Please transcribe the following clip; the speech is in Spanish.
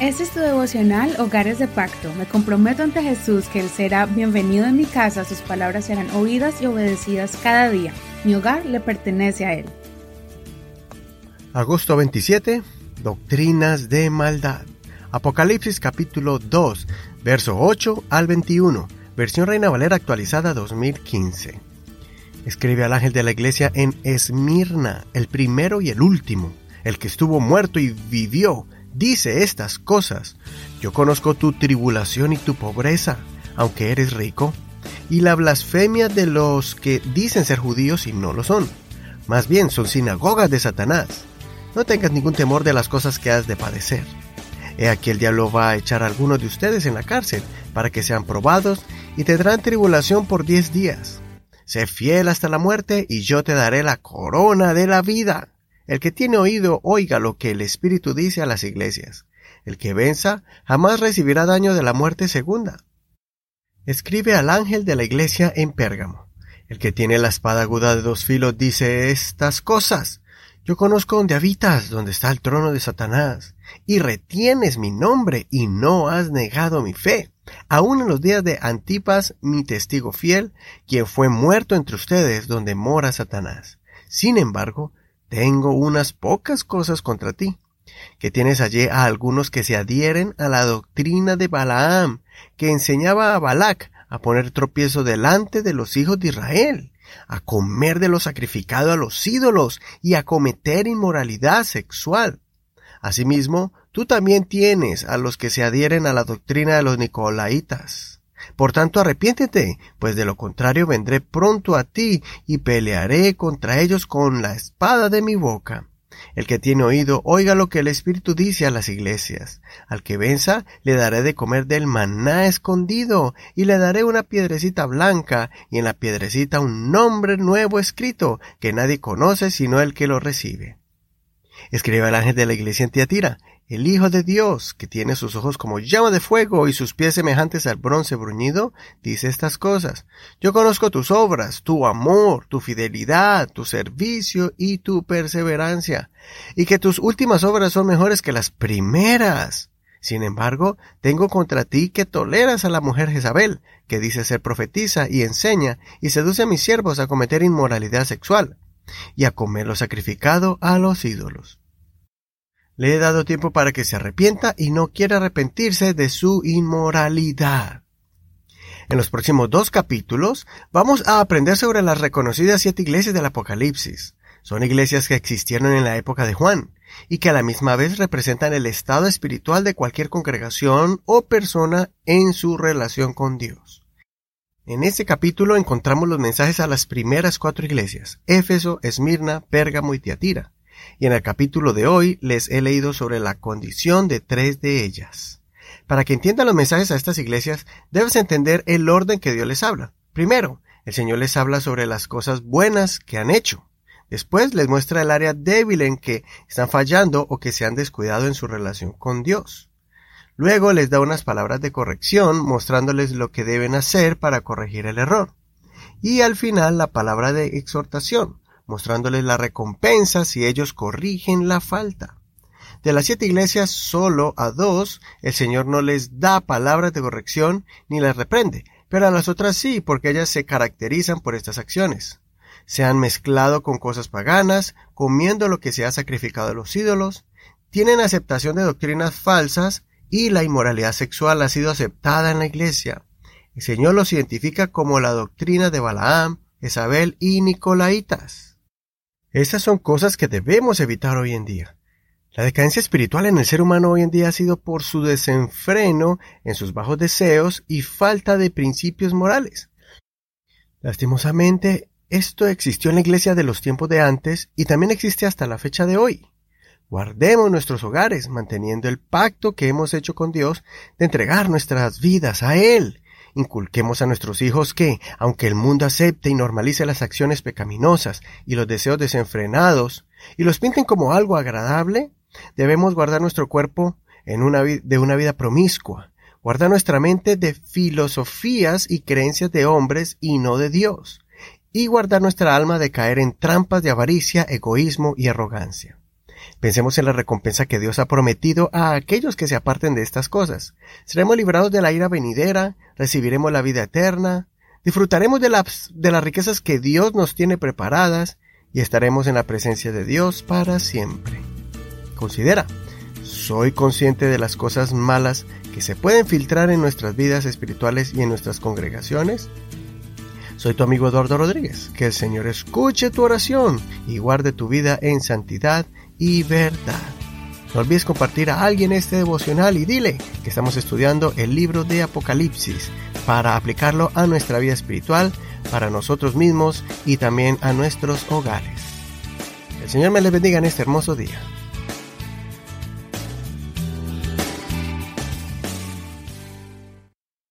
Este es tu devocional Hogares de Pacto. Me comprometo ante Jesús que Él será bienvenido en mi casa, sus palabras serán oídas y obedecidas cada día. Mi hogar le pertenece a Él. Agosto 27. Doctrinas de maldad. Apocalipsis capítulo 2, verso 8 al 21. Versión Reina Valera actualizada 2015. Escribe al ángel de la iglesia en Esmirna, el primero y el último, el que estuvo muerto y vivió dice estas cosas. Yo conozco tu tribulación y tu pobreza, aunque eres rico, y la blasfemia de los que dicen ser judíos y no lo son. Más bien son sinagogas de Satanás. No tengas ningún temor de las cosas que has de padecer. He aquí el diablo va a echar a algunos de ustedes en la cárcel para que sean probados y tendrán tribulación por diez días. Sé fiel hasta la muerte y yo te daré la corona de la vida. El que tiene oído oiga lo que el Espíritu dice a las iglesias. El que venza jamás recibirá daño de la muerte segunda. Escribe al ángel de la iglesia en Pérgamo. El que tiene la espada aguda de dos filos dice estas cosas. Yo conozco donde habitas, donde está el trono de Satanás, y retienes mi nombre y no has negado mi fe. Aún en los días de Antipas, mi testigo fiel, quien fue muerto entre ustedes donde mora Satanás. Sin embargo, tengo unas pocas cosas contra ti, que tienes allí a algunos que se adhieren a la doctrina de Balaam, que enseñaba a Balac a poner tropiezo delante de los hijos de Israel, a comer de lo sacrificado a los ídolos y a cometer inmoralidad sexual. Asimismo, tú también tienes a los que se adhieren a la doctrina de los Nicolaitas. Por tanto, arrepiéntete, pues de lo contrario vendré pronto a ti y pelearé contra ellos con la espada de mi boca. El que tiene oído, oiga lo que el Espíritu dice a las iglesias. Al que venza, le daré de comer del maná escondido, y le daré una piedrecita blanca, y en la piedrecita un nombre nuevo escrito, que nadie conoce sino el que lo recibe. Escribe al ángel de la iglesia en Tiatira, el Hijo de Dios, que tiene sus ojos como llama de fuego y sus pies semejantes al bronce bruñido, dice estas cosas. Yo conozco tus obras, tu amor, tu fidelidad, tu servicio y tu perseverancia, y que tus últimas obras son mejores que las primeras. Sin embargo, tengo contra ti que toleras a la mujer Jezabel, que dice ser profetisa y enseña, y seduce a mis siervos a cometer inmoralidad sexual, y a comer lo sacrificado a los ídolos. Le he dado tiempo para que se arrepienta y no quiere arrepentirse de su inmoralidad. En los próximos dos capítulos vamos a aprender sobre las reconocidas siete iglesias del Apocalipsis. Son iglesias que existieron en la época de Juan y que a la misma vez representan el estado espiritual de cualquier congregación o persona en su relación con Dios. En este capítulo encontramos los mensajes a las primeras cuatro iglesias, Éfeso, Esmirna, Pérgamo y Tiatira y en el capítulo de hoy les he leído sobre la condición de tres de ellas. Para que entiendan los mensajes a estas iglesias, debes entender el orden que Dios les habla. Primero, el Señor les habla sobre las cosas buenas que han hecho. Después les muestra el área débil en que están fallando o que se han descuidado en su relación con Dios. Luego les da unas palabras de corrección mostrándoles lo que deben hacer para corregir el error. Y al final la palabra de exhortación, mostrándoles la recompensa si ellos corrigen la falta. De las siete iglesias, solo a dos el Señor no les da palabras de corrección ni les reprende, pero a las otras sí, porque ellas se caracterizan por estas acciones. Se han mezclado con cosas paganas, comiendo lo que se ha sacrificado a los ídolos, tienen aceptación de doctrinas falsas y la inmoralidad sexual ha sido aceptada en la iglesia. El Señor los identifica como la doctrina de Balaam, Isabel y Nicolaitas. Esas son cosas que debemos evitar hoy en día. La decadencia espiritual en el ser humano hoy en día ha sido por su desenfreno en sus bajos deseos y falta de principios morales. Lastimosamente, esto existió en la iglesia de los tiempos de antes y también existe hasta la fecha de hoy. Guardemos nuestros hogares manteniendo el pacto que hemos hecho con Dios de entregar nuestras vidas a Él. Inculquemos a nuestros hijos que, aunque el mundo acepte y normalice las acciones pecaminosas y los deseos desenfrenados, y los pinten como algo agradable, debemos guardar nuestro cuerpo en una de una vida promiscua, guardar nuestra mente de filosofías y creencias de hombres y no de Dios, y guardar nuestra alma de caer en trampas de avaricia, egoísmo y arrogancia. Pensemos en la recompensa que Dios ha prometido a aquellos que se aparten de estas cosas. Seremos librados de la ira venidera, recibiremos la vida eterna, disfrutaremos de las, de las riquezas que Dios nos tiene preparadas y estaremos en la presencia de Dios para siempre. Considera, soy consciente de las cosas malas que se pueden filtrar en nuestras vidas espirituales y en nuestras congregaciones. Soy tu amigo Eduardo Rodríguez. Que el Señor escuche tu oración y guarde tu vida en santidad y verdad. No olvides compartir a alguien este devocional y dile que estamos estudiando el libro de Apocalipsis para aplicarlo a nuestra vida espiritual, para nosotros mismos y también a nuestros hogares. El Señor me les bendiga en este hermoso día.